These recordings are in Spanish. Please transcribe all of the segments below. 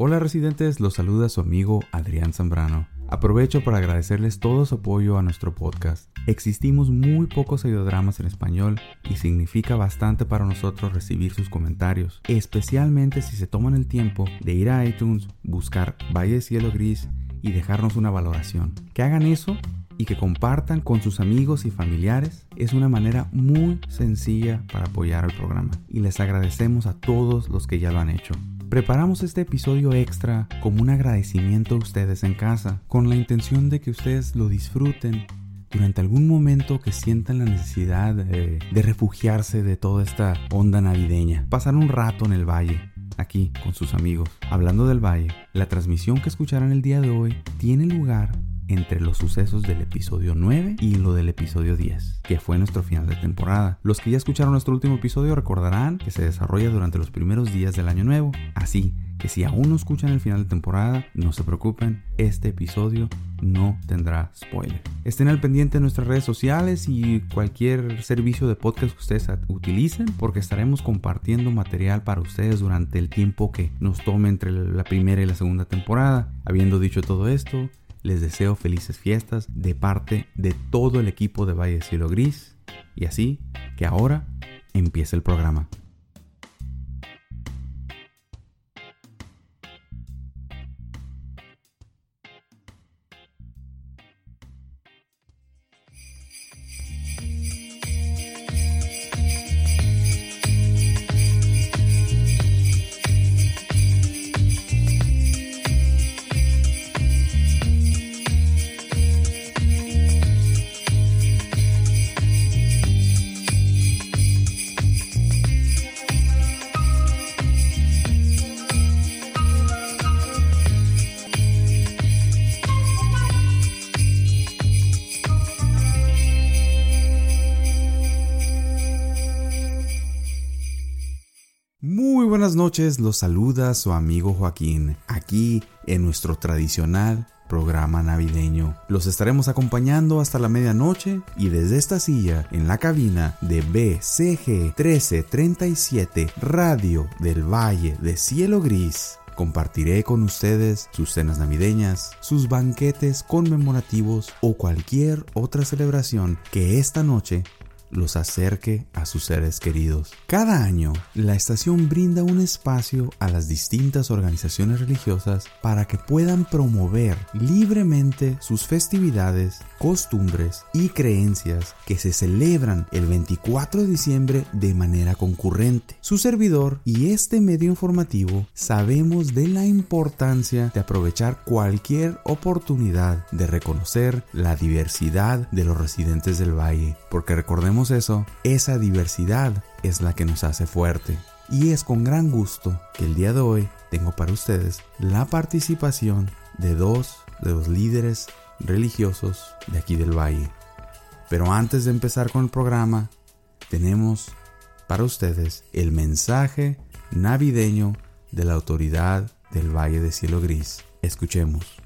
Hola residentes, los saluda su amigo Adrián Zambrano. Aprovecho para agradecerles todo su apoyo a nuestro podcast. Existimos muy pocos audiodramas en español y significa bastante para nosotros recibir sus comentarios, especialmente si se toman el tiempo de ir a iTunes, buscar Valle Cielo Gris y dejarnos una valoración. Que hagan eso y que compartan con sus amigos y familiares es una manera muy sencilla para apoyar al programa y les agradecemos a todos los que ya lo han hecho. Preparamos este episodio extra como un agradecimiento a ustedes en casa, con la intención de que ustedes lo disfruten durante algún momento que sientan la necesidad de, de, refugiarse de toda esta onda navideña. Pasar un rato en el valle, aquí con sus amigos. Hablando del valle, la transmisión que escucharán el día de hoy tiene lugar entre los sucesos del episodio 9 y lo del episodio 10, que fue nuestro final de temporada. Los que ya escucharon nuestro último episodio recordarán que se desarrolla durante los primeros días del año nuevo, así que si aún no escuchan el final de temporada, no se preocupen, este episodio no tendrá spoiler. Estén al pendiente de nuestras redes sociales y cualquier servicio de podcast que ustedes utilicen, porque estaremos compartiendo material para ustedes durante el tiempo que nos tome entre la primera y la segunda temporada. Habiendo dicho todo esto, les deseo felices fiestas de parte de todo el equipo de Valle Cielo Gris. Y así que ahora empieza el programa. Noches, los saluda su amigo Joaquín, aquí en nuestro tradicional programa navideño. Los estaremos acompañando hasta la medianoche y desde esta silla en la cabina de BCG 1337 Radio del Valle de Cielo Gris. Compartiré con ustedes sus cenas navideñas, sus banquetes conmemorativos o cualquier otra celebración que esta noche los acerque a sus seres queridos. Cada año, la estación brinda un espacio a las distintas organizaciones religiosas para que puedan promover libremente sus festividades, costumbres y creencias que se celebran el 24 de diciembre de manera concurrente. Su servidor y este medio informativo sabemos de la importancia de aprovechar cualquier oportunidad de reconocer la diversidad de los residentes del valle, porque recordemos eso, esa diversidad es la que nos hace fuerte. Y es con gran gusto que el día de hoy tengo para ustedes la participación de dos de los líderes religiosos de aquí del valle. Pero antes de empezar con el programa, tenemos para ustedes el mensaje navideño de la autoridad del Valle de Cielo Gris. Escuchemos.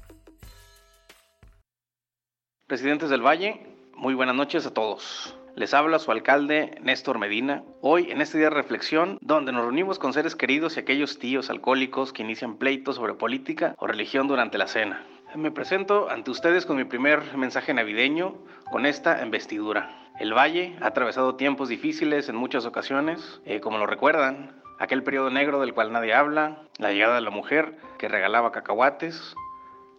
Presidentes del Valle, muy buenas noches a todos. Les habla su alcalde Néstor Medina. Hoy, en este día de reflexión, donde nos reunimos con seres queridos y aquellos tíos alcohólicos que inician pleitos sobre política o religión durante la cena. Me presento ante ustedes con mi primer mensaje navideño, con esta investidura. El Valle ha atravesado tiempos difíciles en muchas ocasiones, eh, como lo recuerdan, aquel periodo negro del cual nadie habla, la llegada de la mujer que regalaba cacahuates,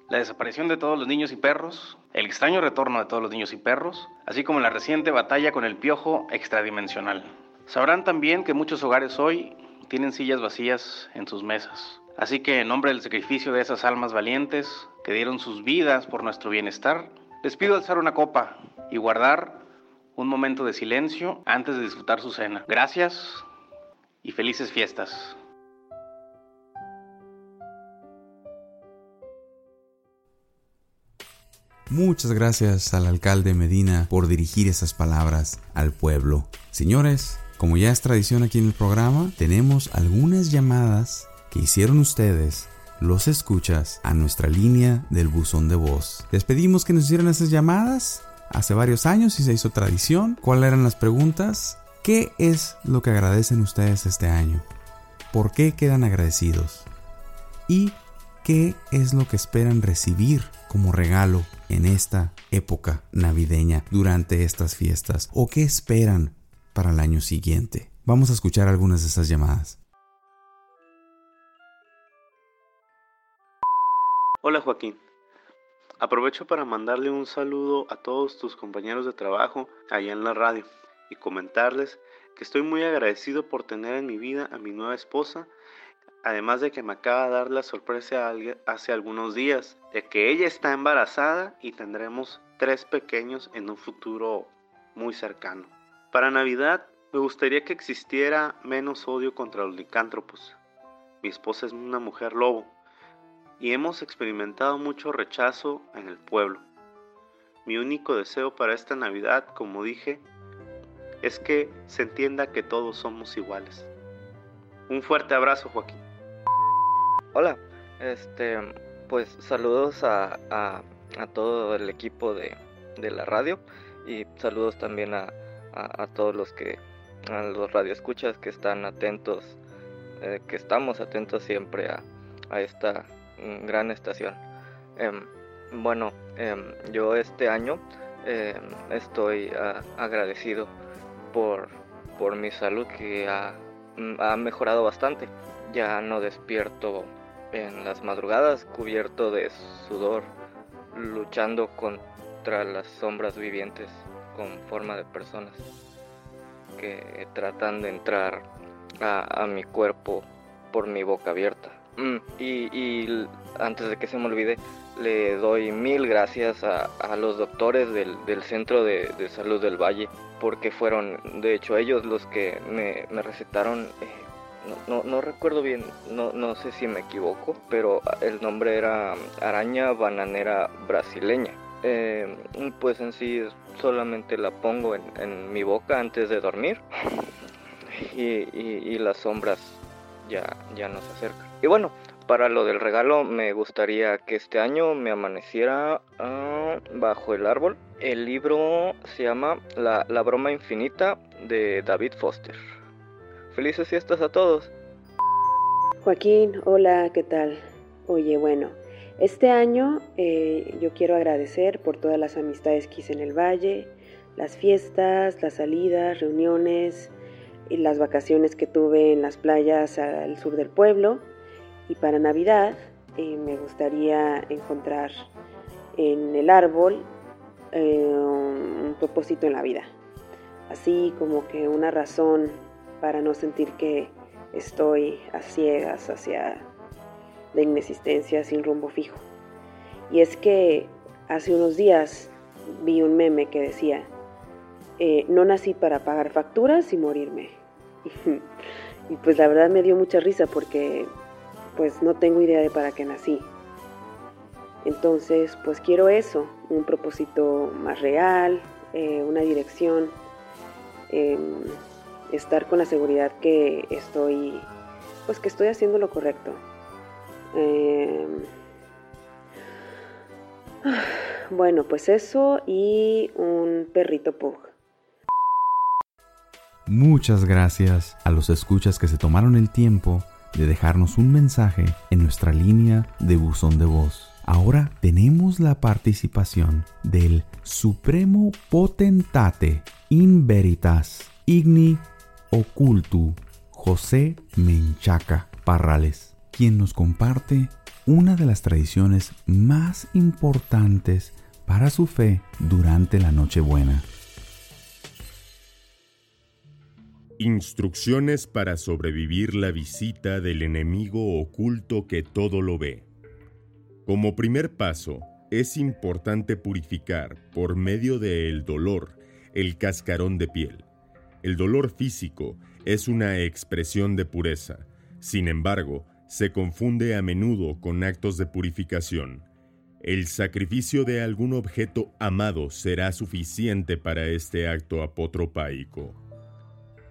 la desaparición de todos los niños y perros, el extraño retorno de todos los niños y perros, así como la reciente batalla con el piojo extradimensional. Sabrán también que muchos hogares hoy tienen sillas vacías en sus mesas. Así que en nombre del sacrificio de esas almas valientes que dieron sus vidas por nuestro bienestar, les pido alzar una copa y guardar un momento de silencio antes de disfrutar su cena. Gracias y felices fiestas. Muchas gracias al alcalde Medina por dirigir esas palabras al pueblo. Señores, como ya es tradición aquí en el programa, tenemos algunas llamadas que hicieron ustedes los escuchas a nuestra línea del buzón de voz. Les pedimos que nos hicieran esas llamadas hace varios años y se hizo tradición. ¿Cuáles eran las preguntas? ¿Qué es lo que agradecen ustedes este año? ¿Por qué quedan agradecidos? Y ¿Qué es lo que esperan recibir como regalo en esta época navideña durante estas fiestas? ¿O qué esperan para el año siguiente? Vamos a escuchar algunas de esas llamadas. Hola Joaquín. Aprovecho para mandarle un saludo a todos tus compañeros de trabajo allá en la radio y comentarles que estoy muy agradecido por tener en mi vida a mi nueva esposa Además de que me acaba de dar la sorpresa hace algunos días de que ella está embarazada y tendremos tres pequeños en un futuro muy cercano. Para Navidad me gustaría que existiera menos odio contra los licántropos. Mi esposa es una mujer lobo y hemos experimentado mucho rechazo en el pueblo. Mi único deseo para esta Navidad, como dije, es que se entienda que todos somos iguales. Un fuerte abrazo, Joaquín. Hola, este, pues saludos a, todo el equipo de, la radio y saludos también a, todos los que, a los radioescuchas que están atentos, eh, que estamos atentos siempre a, esta gran estación. Em, bueno, em, yo este año em, estoy agradecido por, por mi salud que ha, ha mejorado bastante. Ya no despierto en las madrugadas cubierto de sudor, luchando contra las sombras vivientes con forma de personas que tratan de entrar a, mi cuerpo por mi boca abierta. Mm, y, antes de que se me olvide, le doy mil gracias a, los doctores del, Centro de, Salud del Valle, porque fueron de hecho ellos los que me, recetaron eh, no, recuerdo bien, no, sé si me equivoco, pero el nombre era araña bananera brasileña. Eh, pues en sí solamente la pongo en, mi boca antes de dormir y, las sombras ya, ya no se acercan. Y bueno, para lo del regalo me gustaría que este año me amaneciera ah, bajo el árbol. El libro se llama la, la broma infinita de David Foster. Felices fiestas a todos. Joaquín, hola, ¿qué tal? Oye, bueno, este año eh, yo quiero agradecer por todas las amistades que hice en el valle, las fiestas, las salidas, reuniones y las vacaciones que tuve en las playas al sur del pueblo. Y para Navidad eh, me gustaría encontrar en el árbol eh, un propósito en la vida, así como que una razón para no sentir que estoy a ciegas hacia la inexistencia sin rumbo fijo. Y es que hace unos días vi un meme que decía, eh, no nací para pagar facturas y morirme. y pues la verdad me dio mucha risa porque pues no tengo idea de para qué nací. Entonces pues quiero eso, un propósito más real, eh, una dirección. Em, estar con la seguridad que estoy, pues que estoy haciendo lo correcto. Em, bueno, pues eso y un perrito pug. Muchas gracias a los escuchas que se tomaron el tiempo de dejarnos un mensaje en nuestra línea de buzón de voz. Ahora tenemos la participación del Supremo Potentate in Veritas, Igni Ocultu José Menchaca Parrales, quien nos comparte una de las tradiciones más importantes para su fe durante la Nochebuena. Instrucciones para sobrevivir la visita del enemigo oculto que todo lo ve. Como primer paso, es importante purificar por medio del dolor el cascarón de piel el dolor físico es una expresión de pureza, sin embargo, se confunde a menudo con actos de purificación. El sacrificio de algún objeto amado será suficiente para este acto apotropaico.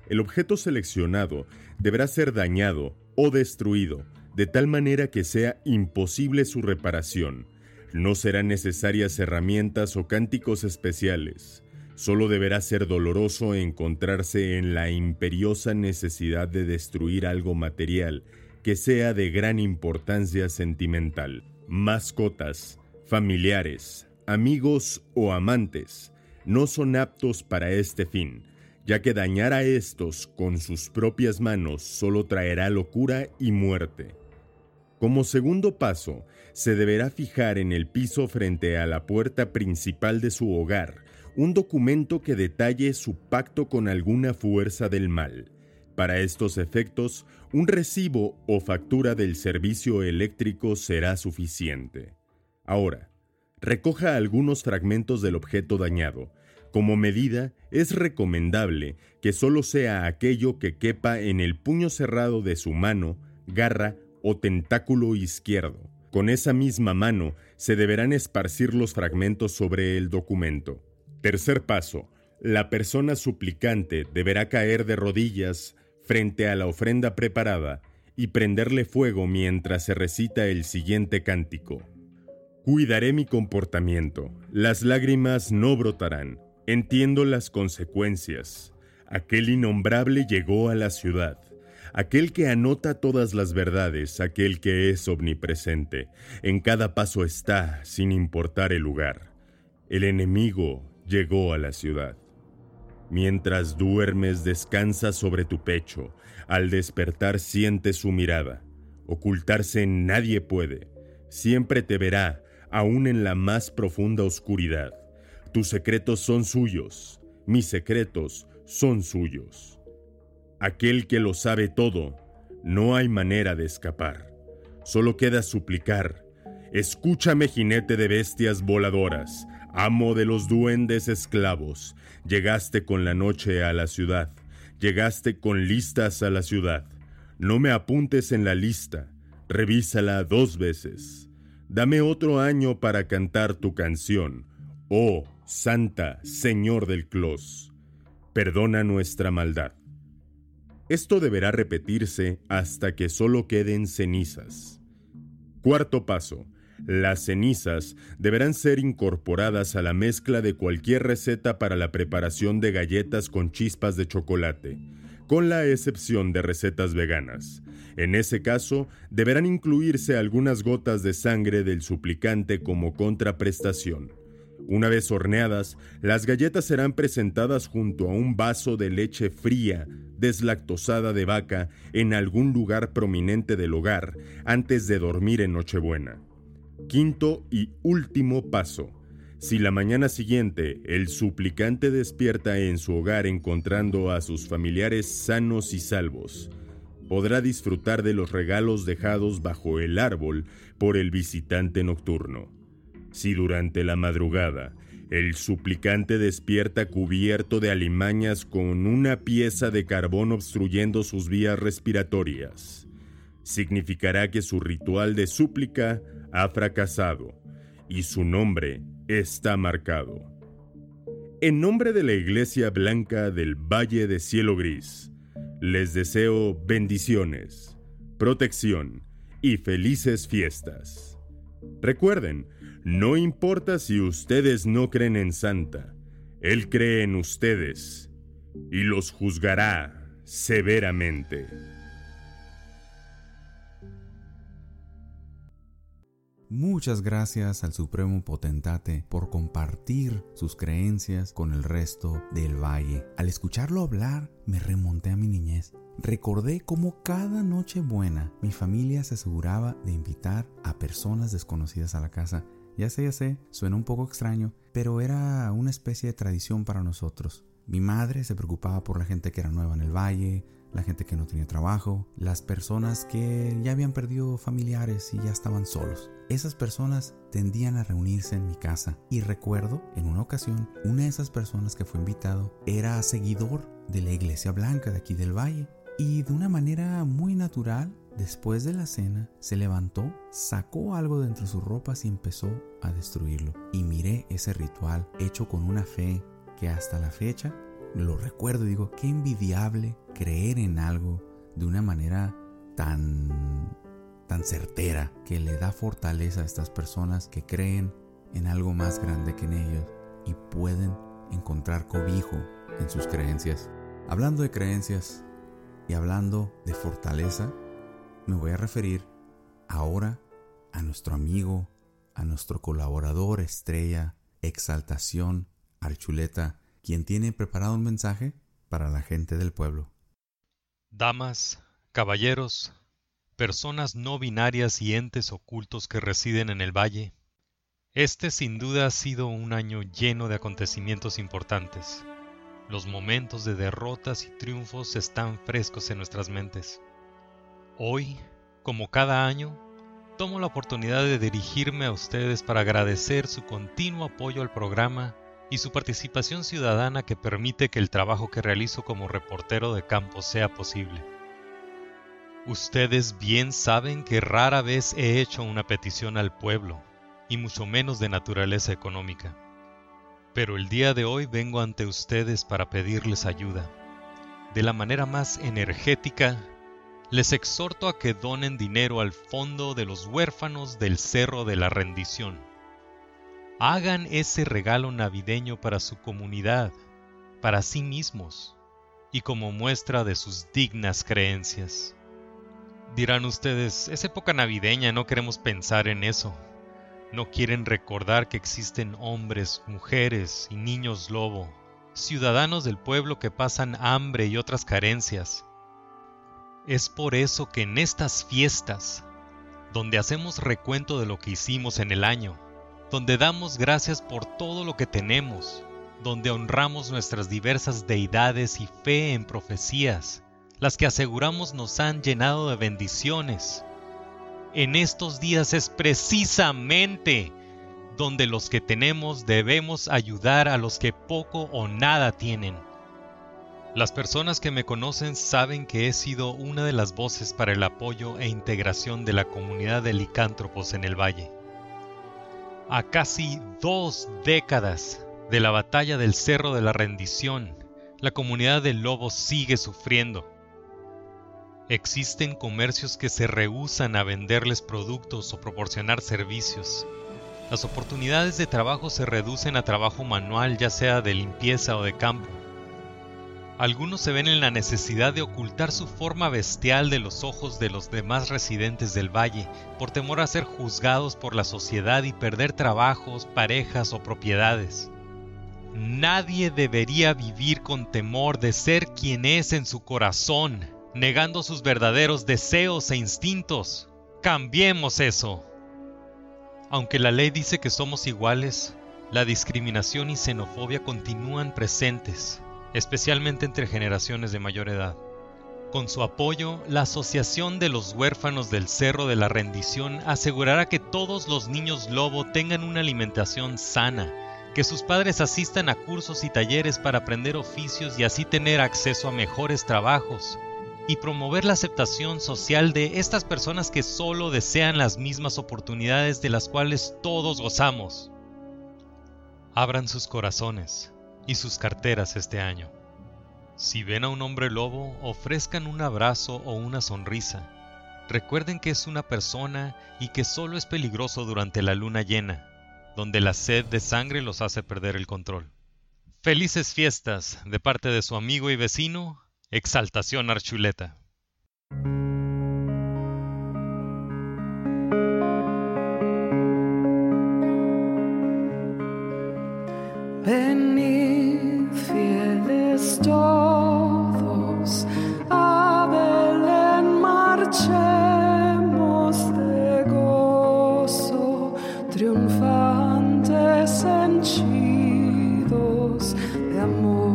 El objeto seleccionado deberá ser dañado o destruido de tal manera que sea imposible su reparación. No serán necesarias herramientas o cánticos especiales. Solo deberá ser doloroso encontrarse en la imperiosa necesidad de destruir algo material que sea de gran importancia sentimental. Mascotas, familiares, amigos o amantes no son aptos para este fin, ya que dañar a estos con sus propias manos solo traerá locura y muerte. Como segundo paso, se deberá fijar en el piso frente a la puerta principal de su hogar un documento que detalle su pacto con alguna fuerza del mal. Para estos efectos, un recibo o factura del servicio eléctrico será suficiente. Ahora, recoja algunos fragmentos del objeto dañado. Como medida, es recomendable que solo sea aquello que quepa en el puño cerrado de su mano, garra o tentáculo izquierdo. Con esa misma mano se deberán esparcir los fragmentos sobre el documento. Tercer paso. La persona suplicante deberá caer de rodillas frente a la ofrenda preparada y prenderle fuego mientras se recita el siguiente cántico. Cuidaré mi comportamiento. Las lágrimas no brotarán. Entiendo las consecuencias. Aquel innombrable llegó a la ciudad. Aquel que anota todas las verdades, aquel que es omnipresente. En cada paso está, sin importar el lugar. El enemigo llegó a la ciudad. Mientras duermes descansa sobre tu pecho. Al despertar siente su mirada. Ocultarse nadie puede. Siempre te verá aún en la más profunda oscuridad. Tus secretos son suyos, mis secretos son suyos. Aquel que lo sabe todo, no hay manera de escapar. Solo queda suplicar. Escúchame, jinete de bestias voladoras, amo de los duendes esclavos. Llegaste con la noche a la ciudad, llegaste con listas a la ciudad. No me apuntes en la lista, revísala dos veces. Dame otro año para cantar tu canción. Oh, Santa, Señor del Clos, perdona nuestra maldad. Esto deberá repetirse hasta que solo queden cenizas. Cuarto paso. Las cenizas deberán ser incorporadas a la mezcla de cualquier receta para la preparación de galletas con chispas de chocolate, con la excepción de recetas veganas. En ese caso, deberán incluirse algunas gotas de sangre del suplicante como contraprestación. Una vez horneadas, las galletas serán presentadas junto a un vaso de leche fría, deslactosada de vaca, en algún lugar prominente del hogar, antes de dormir en Nochebuena. Quinto y último paso. Si la mañana siguiente el suplicante despierta en su hogar encontrando a sus familiares sanos y salvos, podrá disfrutar de los regalos dejados bajo el árbol por el visitante nocturno. Si durante la madrugada el suplicante despierta cubierto de alimañas con una pieza de carbón obstruyendo sus vías respiratorias, significará que su ritual de súplica ha fracasado y su nombre está marcado. En nombre de la Iglesia Blanca del Valle de Cielo Gris, les deseo bendiciones, protección y felices fiestas. Recuerden, no importa si ustedes no creen en Santa, Él cree en ustedes y los juzgará severamente. Muchas gracias al Supremo Potentate por compartir sus creencias con el resto del valle. Al escucharlo hablar, me remonté a mi niñez. Recordé cómo cada noche buena mi familia se aseguraba de invitar a personas desconocidas a la casa. Ya sé, ya sé, suena un poco extraño, pero era una especie de tradición para nosotros. Mi madre se preocupaba por la gente que era nueva en el valle, la gente que no tenía trabajo, las personas que ya habían perdido familiares y ya estaban solos. Esas personas tendían a reunirse en mi casa y recuerdo en una ocasión una de esas personas que fue invitado era seguidor de la iglesia blanca de aquí del valle y de una manera muy natural después de la cena se levantó, sacó algo de entre sus ropas y empezó a destruirlo y miré ese ritual hecho con una fe que hasta la fecha lo recuerdo digo, qué envidiable creer en algo de una manera tan tan certera que le da fortaleza a estas personas que creen en algo más grande que en ellos y pueden encontrar cobijo en sus creencias. Hablando de creencias y hablando de fortaleza, Me voy a referir ahora a nuestro amigo, a nuestro colaborador estrella, Exaltación Archuleta, quien tiene preparado un mensaje para la gente del pueblo. Damas, caballeros, personas no binarias y entes ocultos que residen en el valle, este sin duda ha sido un año lleno de acontecimientos importantes. Los momentos de derrotas y triunfos están frescos en nuestras mentes. Hoy, como cada año, tomo la oportunidad de dirigirme a ustedes para agradecer su continuo apoyo al programa y su participación ciudadana que permite que el trabajo que realizo como reportero de campo sea posible. Ustedes bien saben que rara vez he hecho una petición al pueblo y mucho menos de naturaleza económica. Pero el día de hoy vengo ante ustedes para pedirles ayuda. De la manera más energética, les exhorto a que donen dinero al fondo de los huérfanos del Cerro de la Rendición. Hagan ese regalo navideño para su comunidad, para sí mismos y como muestra de sus dignas creencias. Dirán ustedes, es época navideña, no queremos pensar en eso. No quieren recordar que existen hombres, mujeres y niños lobo, ciudadanos del pueblo que pasan hambre y otras carencias. Es por eso que en estas fiestas, donde hacemos recuento de lo que hicimos en el año, donde damos gracias por todo lo que tenemos, donde honramos nuestras diversas deidades y fe en profecías, las que aseguramos nos han llenado de bendiciones, en estos días es precisamente donde los que tenemos debemos ayudar a los que poco o nada tienen. Las personas que me conocen saben que he sido una de las voces para el apoyo e integración de la comunidad de licántropos en el valle. A casi dos décadas de la batalla del Cerro de la Rendición, la comunidad de lobos sigue sufriendo. Existen comercios que se rehúsan a venderles productos o proporcionar servicios. Las oportunidades de trabajo se reducen a trabajo manual, ya sea de limpieza o de campo. Algunos se ven en la necesidad de ocultar su forma bestial de los ojos de los demás residentes del valle, por temor a ser juzgados por la sociedad y perder trabajos, parejas o propiedades. Nadie debería vivir con temor de ser quien es en su corazón, negando sus verdaderos deseos e instintos. Cambiemos eso. Aunque la ley dice que somos iguales, la discriminación y xenofobia continúan presentes, especialmente entre generaciones de mayor edad. Con su apoyo, la Asociación de los Huérfanos del Cerro de la Rendición asegurará que todos los niños lobo tengan una alimentación sana, que sus padres asistan a cursos y talleres para aprender oficios y así tener acceso a mejores trabajos, y promover la aceptación social de estas personas que solo desean las mismas oportunidades de las cuales todos gozamos. Abran sus corazones y sus carteras este año. Si ven a un hombre lobo, ofrezcan un abrazo o una sonrisa. Recuerden que es una persona y que solo es peligroso durante la luna llena, donde la sed de sangre los hace perder el control. Felices fiestas de parte de su amigo y vecino Exaltación Archuleta. Venid fieles todos a Belén marchemos de gozo, triunfantes henchidos de amor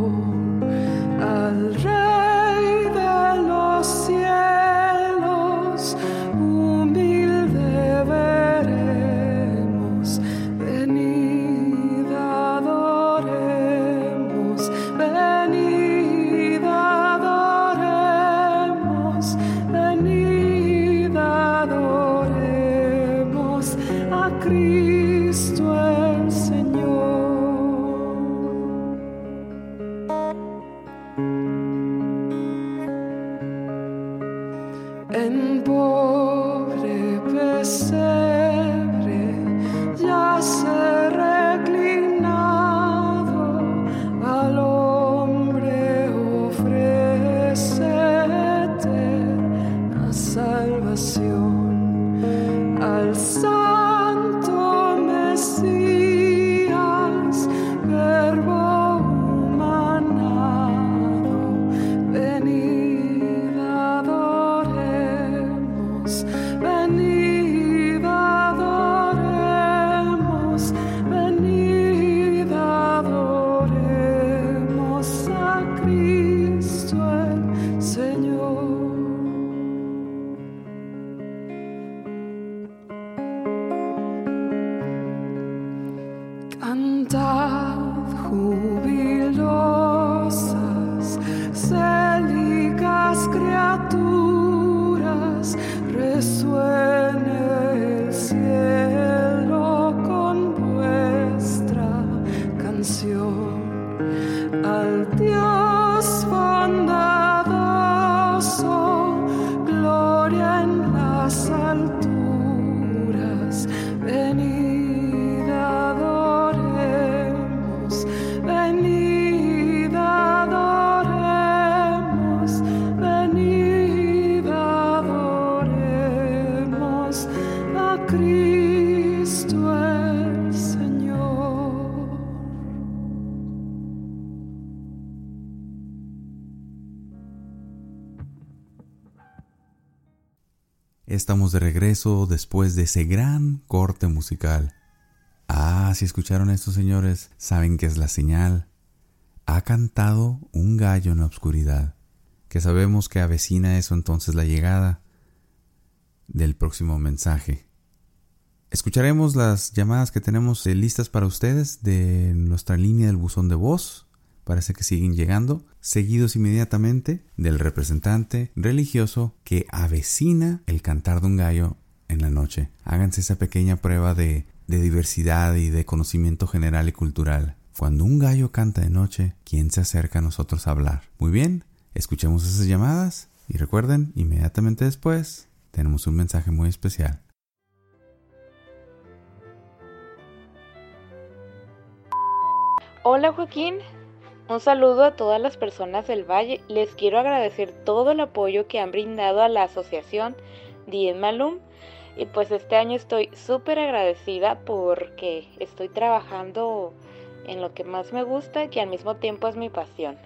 Estamos de regreso después de ese gran corte musical. Ah, si escucharon esto, señores, saben que es la señal. Ha cantado un gallo en la oscuridad, que sabemos que avecina eso entonces la llegada del próximo mensaje. Escucharemos las llamadas que tenemos eh, listas para ustedes de nuestra línea del buzón de voz. Parece que siguen llegando, seguidos inmediatamente del representante religioso que avecina el cantar de un gallo en la noche. Háganse esa pequeña prueba de, de diversidad y de conocimiento general y cultural. Cuando un gallo canta de noche, ¿quién se acerca a nosotros a hablar? Muy bien, escuchemos esas llamadas y recuerden, inmediatamente después tenemos un mensaje muy especial. Hola Joaquín, un saludo a todas las personas del Valle. Les quiero agradecer todo el apoyo que han brindado a la asociación Dien Malum. Y pues este año estoy súper agradecida porque estoy trabajando en lo que más me gusta y que al mismo tiempo es mi pasión.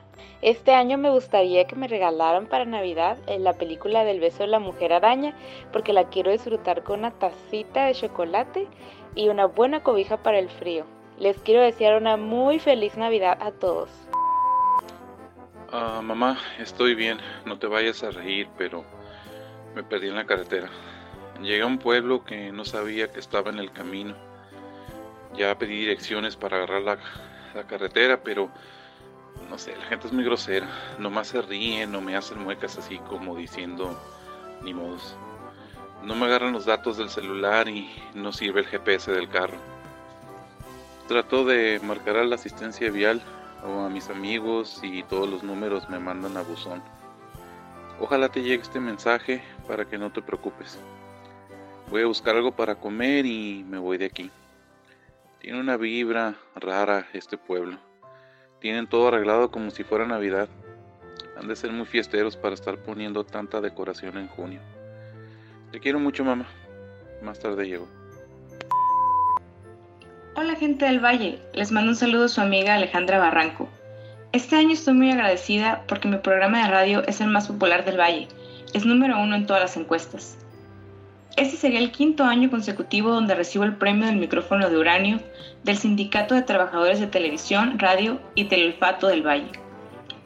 Este año me gustaría que me regalaran para Navidad eh, la película del beso de la mujer araña porque la quiero disfrutar con una tacita de chocolate y una buena cobija para el frío. Les quiero desear una muy feliz Navidad a todos. Ah, mamá, estoy bien, no te vayas a reír, pero me perdí en la carretera. Llegué a un pueblo que no sabía que estaba en el camino. Ya pedí direcciones para agarrar la, la carretera, pero no sé, la gente es muy grosera. Nomás se ríen o me hacen muecas así como diciendo ni modos. No me agarran los datos del celular y no sirve el GPS del carro. Trato de marcar a la asistencia vial o a mis amigos y todos los números me mandan a buzón. Ojalá te llegue este mensaje para que no te preocupes. Voy a buscar algo para comer y me voy de aquí. Tiene una vibra rara este pueblo. Tienen todo arreglado como si fuera Navidad. Han de ser muy fiesteros para estar poniendo tanta decoración en junio. Te quiero mucho, mamá. Más tarde llego. Hola gente del Valle, les mando un saludo a su amiga Alejandra Barranco. Este año estoy muy agradecida porque mi programa de radio es el más popular del Valle, es número uno en todas las encuestas. Este sería el quinto año consecutivo donde recibo el premio del micrófono de uranio del Sindicato de Trabajadores de Televisión, Radio y Teleolfato del Valle.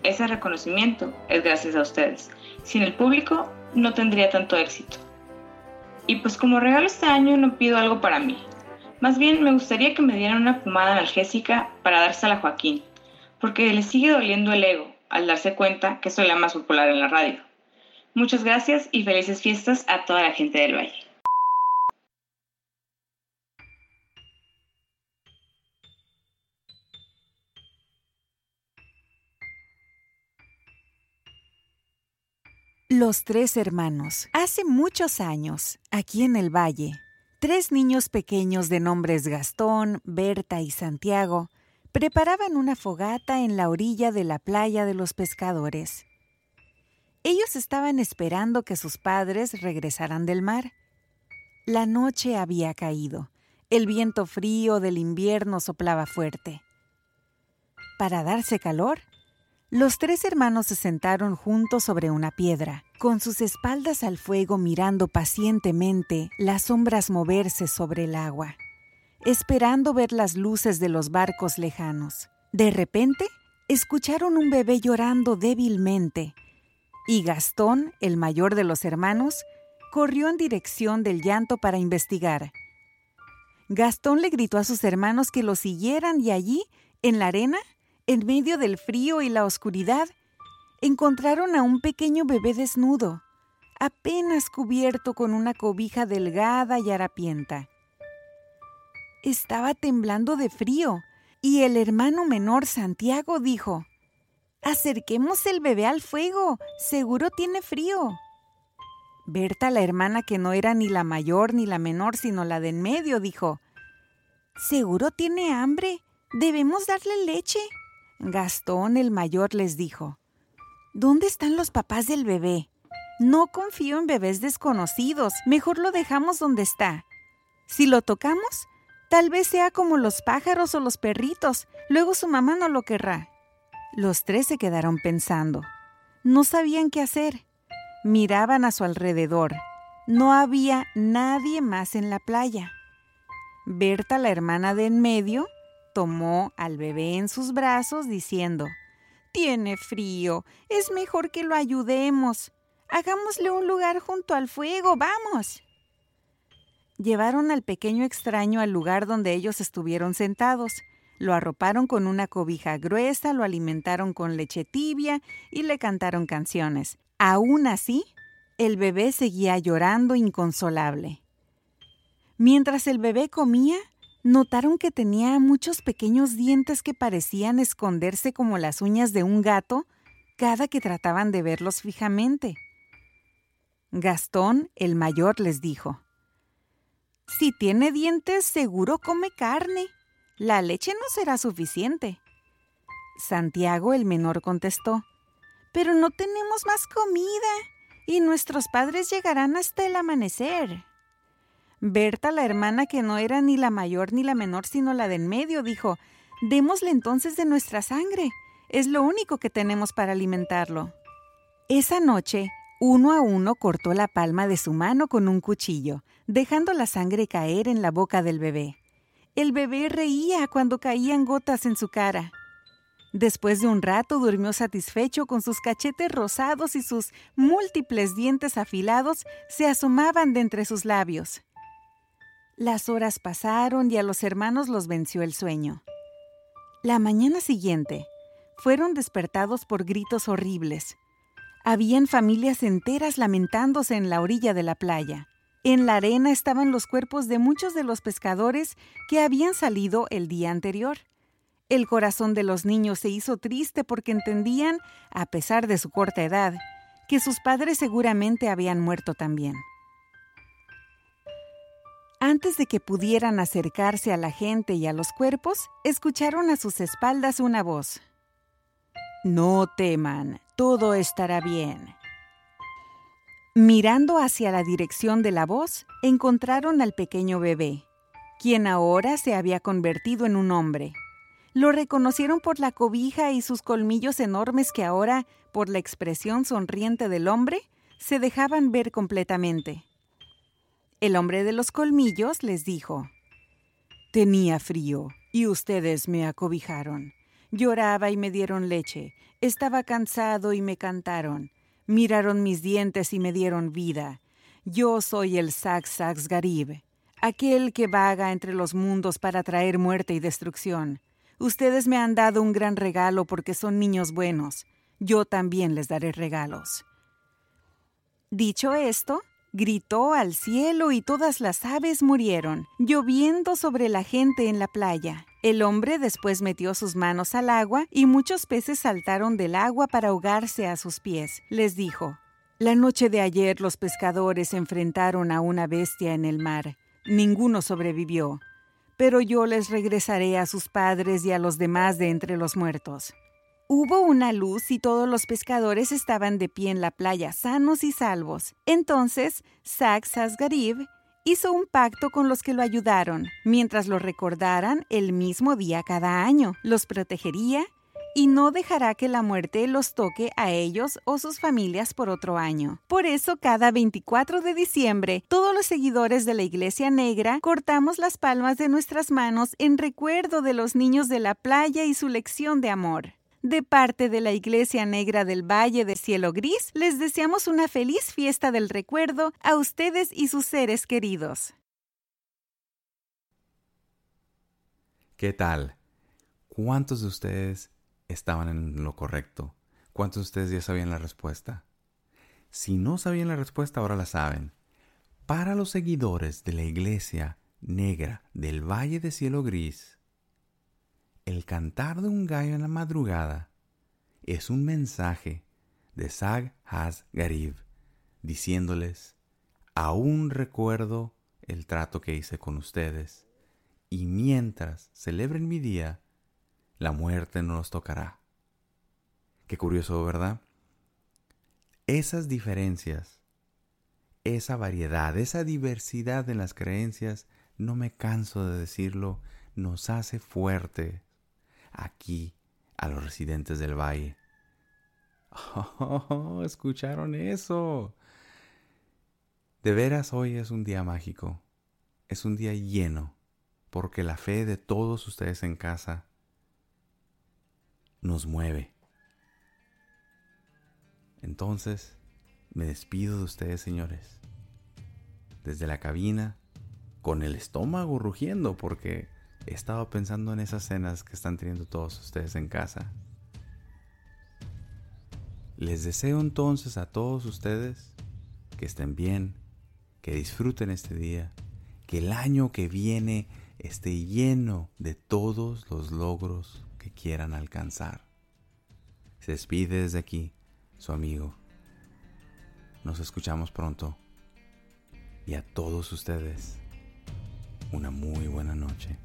Ese reconocimiento es gracias a ustedes. Sin el público no tendría tanto éxito. Y pues como regalo este año no pido algo para mí, más bien me gustaría que me dieran una pomada analgésica para dársela a Joaquín, porque le sigue doliendo el ego al darse cuenta que soy la más popular en la radio. Muchas gracias y felices fiestas a toda la gente del Valle. Los tres hermanos. Hace muchos años, aquí en el valle, Tres niños pequeños de nombres Gastón, Berta y Santiago preparaban una fogata en la orilla de la playa de los pescadores. Ellos estaban esperando que sus padres regresaran del mar. La noche había caído. El viento frío del invierno soplaba fuerte. Para darse calor, los tres hermanos se sentaron juntos sobre una piedra, con sus espaldas al fuego mirando pacientemente las sombras moverse sobre el agua, esperando ver las luces de los barcos lejanos. De repente, escucharon un bebé llorando débilmente, y Gastón, el mayor de los hermanos, corrió en dirección del llanto para investigar. Gastón le gritó a sus hermanos que lo siguieran y allí, en la arena, en medio del frío y la oscuridad, encontraron a un pequeño bebé desnudo, apenas cubierto con una cobija delgada y harapienta. Estaba temblando de frío y el hermano menor Santiago dijo, Acerquemos el bebé al fuego, seguro tiene frío. Berta, la hermana que no era ni la mayor ni la menor, sino la de en medio, dijo, Seguro tiene hambre, debemos darle leche. Gastón el mayor les dijo, ¿Dónde están los papás del bebé? No confío en bebés desconocidos, mejor lo dejamos donde está. Si lo tocamos, tal vez sea como los pájaros o los perritos, luego su mamá no lo querrá. Los tres se quedaron pensando. No sabían qué hacer. Miraban a su alrededor. no había nadie más en la playa. Berta, la hermana de en medio, tomó al bebé en sus brazos diciendo, Tiene frío, es mejor que lo ayudemos. Hagámosle un lugar junto al fuego, vamos. Llevaron al pequeño extraño al lugar donde ellos estuvieron sentados. Lo arroparon con una cobija gruesa, lo alimentaron con leche tibia y le cantaron canciones. Aún así, el bebé seguía llorando inconsolable. Mientras el bebé comía, notaron que tenía muchos pequeños dientes que parecían esconderse como las uñas de un gato cada que trataban de verlos fijamente. Gastón, el mayor, les dijo, Si tiene dientes, seguro come carne. La leche no será suficiente. Santiago, el menor, contestó, Pero no tenemos más comida, y nuestros padres llegarán hasta el amanecer. Berta, la hermana que no era ni la mayor ni la menor, sino la de en medio, dijo, Démosle entonces de nuestra sangre. Es lo único que tenemos para alimentarlo. Esa noche, uno a uno cortó la palma de su mano con un cuchillo, dejando la sangre caer en la boca del bebé. El bebé reía cuando caían gotas en su cara. Después de un rato durmió satisfecho con sus cachetes rosados y sus múltiples dientes afilados se asomaban de entre sus labios. Las horas pasaron y a los hermanos los venció el sueño. La mañana siguiente, fueron despertados por gritos horribles. Habían familias enteras lamentándose en la orilla de la playa. En la arena estaban los cuerpos de muchos de los pescadores que habían salido el día anterior. El corazón de los niños se hizo triste porque entendían, a pesar de su corta edad, que sus padres seguramente habían muerto también. Antes de que pudieran acercarse a la gente y a los cuerpos, escucharon a sus espaldas una voz. No teman, todo estará bien. Mirando hacia la dirección de la voz, encontraron al pequeño bebé, quien ahora se había convertido en un hombre. Lo reconocieron por la cobija y sus colmillos enormes que ahora, por la expresión sonriente del hombre, se dejaban ver completamente. El hombre de los colmillos les dijo, Tenía frío y ustedes me acobijaron. Lloraba y me dieron leche. Estaba cansado y me cantaron. Miraron mis dientes y me dieron vida. Yo soy el Sax Sax Garib, aquel que vaga entre los mundos para traer muerte y destrucción. Ustedes me han dado un gran regalo porque son niños buenos. Yo también les daré regalos. Dicho esto, gritó al cielo y todas las aves murieron, lloviendo sobre la gente en la playa. El hombre después metió sus manos al agua y muchos peces saltaron del agua para ahogarse a sus pies. Les dijo, La noche de ayer los pescadores enfrentaron a una bestia en el mar. Ninguno sobrevivió. Pero yo les regresaré a sus padres y a los demás de entre los muertos. Hubo una luz y todos los pescadores estaban de pie en la playa, sanos y salvos. Entonces, Sax Asgarib hizo un pacto con los que lo ayudaron, mientras lo recordaran el mismo día cada año. Los protegería y no dejará que la muerte los toque a ellos o sus familias por otro año. Por eso, cada 24 de diciembre, todos los seguidores de la Iglesia Negra cortamos las palmas de nuestras manos en recuerdo de los niños de la playa y su lección de amor. De parte de la Iglesia Negra del Valle del Cielo Gris, les deseamos una feliz fiesta del recuerdo a ustedes y sus seres queridos. ¿Qué tal? ¿Cuántos de ustedes estaban en lo correcto? ¿Cuántos de ustedes ya sabían la respuesta? Si no sabían la respuesta, ahora la saben. Para los seguidores de la Iglesia Negra del Valle de Cielo Gris, el cantar de un gallo en la madrugada es un mensaje de Sag Has Garib, diciéndoles, aún recuerdo el trato que hice con ustedes, y mientras celebren mi día, la muerte no los tocará. Qué curioso, ¿verdad? Esas diferencias, esa variedad, esa diversidad en las creencias, no me canso de decirlo, nos hace fuerte aquí a los residentes del valle. Oh, ¿Escucharon eso? De veras hoy es un día mágico, es un día lleno, porque la fe de todos ustedes en casa nos mueve. Entonces, me despido de ustedes, señores. Desde la cabina, con el estómago rugiendo, porque he estado pensando en esas cenas que están teniendo todos ustedes en casa. Les deseo entonces a todos ustedes que estén bien, que disfruten este día, que el año que viene esté lleno de todos los logros que quieran alcanzar. Se despide desde aquí su amigo. Nos escuchamos pronto. Y a todos ustedes, una muy buena noche.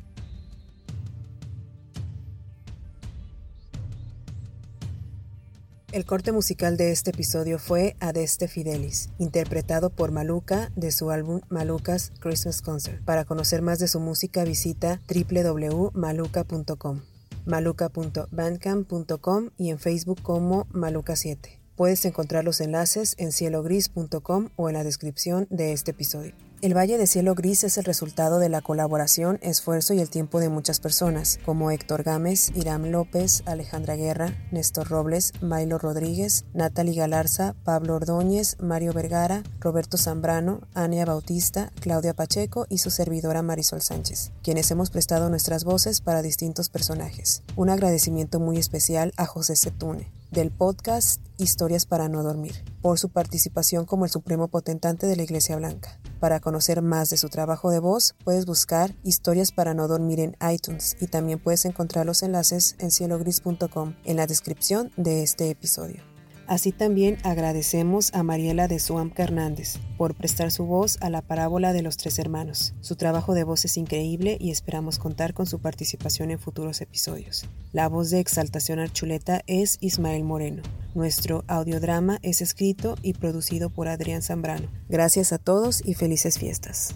El corte musical de este episodio fue Adeste Fidelis, interpretado por Maluca de su álbum Maluca's Christmas Concert. Para conocer más de su música visita www.maluca.com, maluca.bandcamp.com y en Facebook como Maluca7. Puedes encontrar los enlaces en cielogris.com o en la descripción de este episodio. El Valle de Cielo Gris es el resultado de la colaboración, esfuerzo y el tiempo de muchas personas, como Héctor Gámez, Irán López, Alejandra Guerra, Néstor Robles, Milo Rodríguez, Natalie Galarza, Pablo Ordóñez, Mario Vergara, Roberto Zambrano, Ania Bautista, Claudia Pacheco y su servidora Marisol Sánchez, quienes hemos prestado nuestras voces para distintos personajes. Un agradecimiento muy especial a José Setune del podcast Historias para no dormir, por su participación como el supremo potentante de la Iglesia Blanca. Para conocer más de su trabajo de voz, puedes buscar Historias para no dormir en iTunes y también puedes encontrar los enlaces en cielogris.com en la descripción de este episodio. Así también agradecemos a Mariela de Suamca Hernández por prestar su voz a la parábola de los tres hermanos. Su trabajo de voz es increíble y esperamos contar con su participación en futuros episodios. La voz de Exaltación Archuleta es Ismael Moreno. Nuestro audiodrama es escrito y producido por Adrián Zambrano. Gracias a todos y felices fiestas.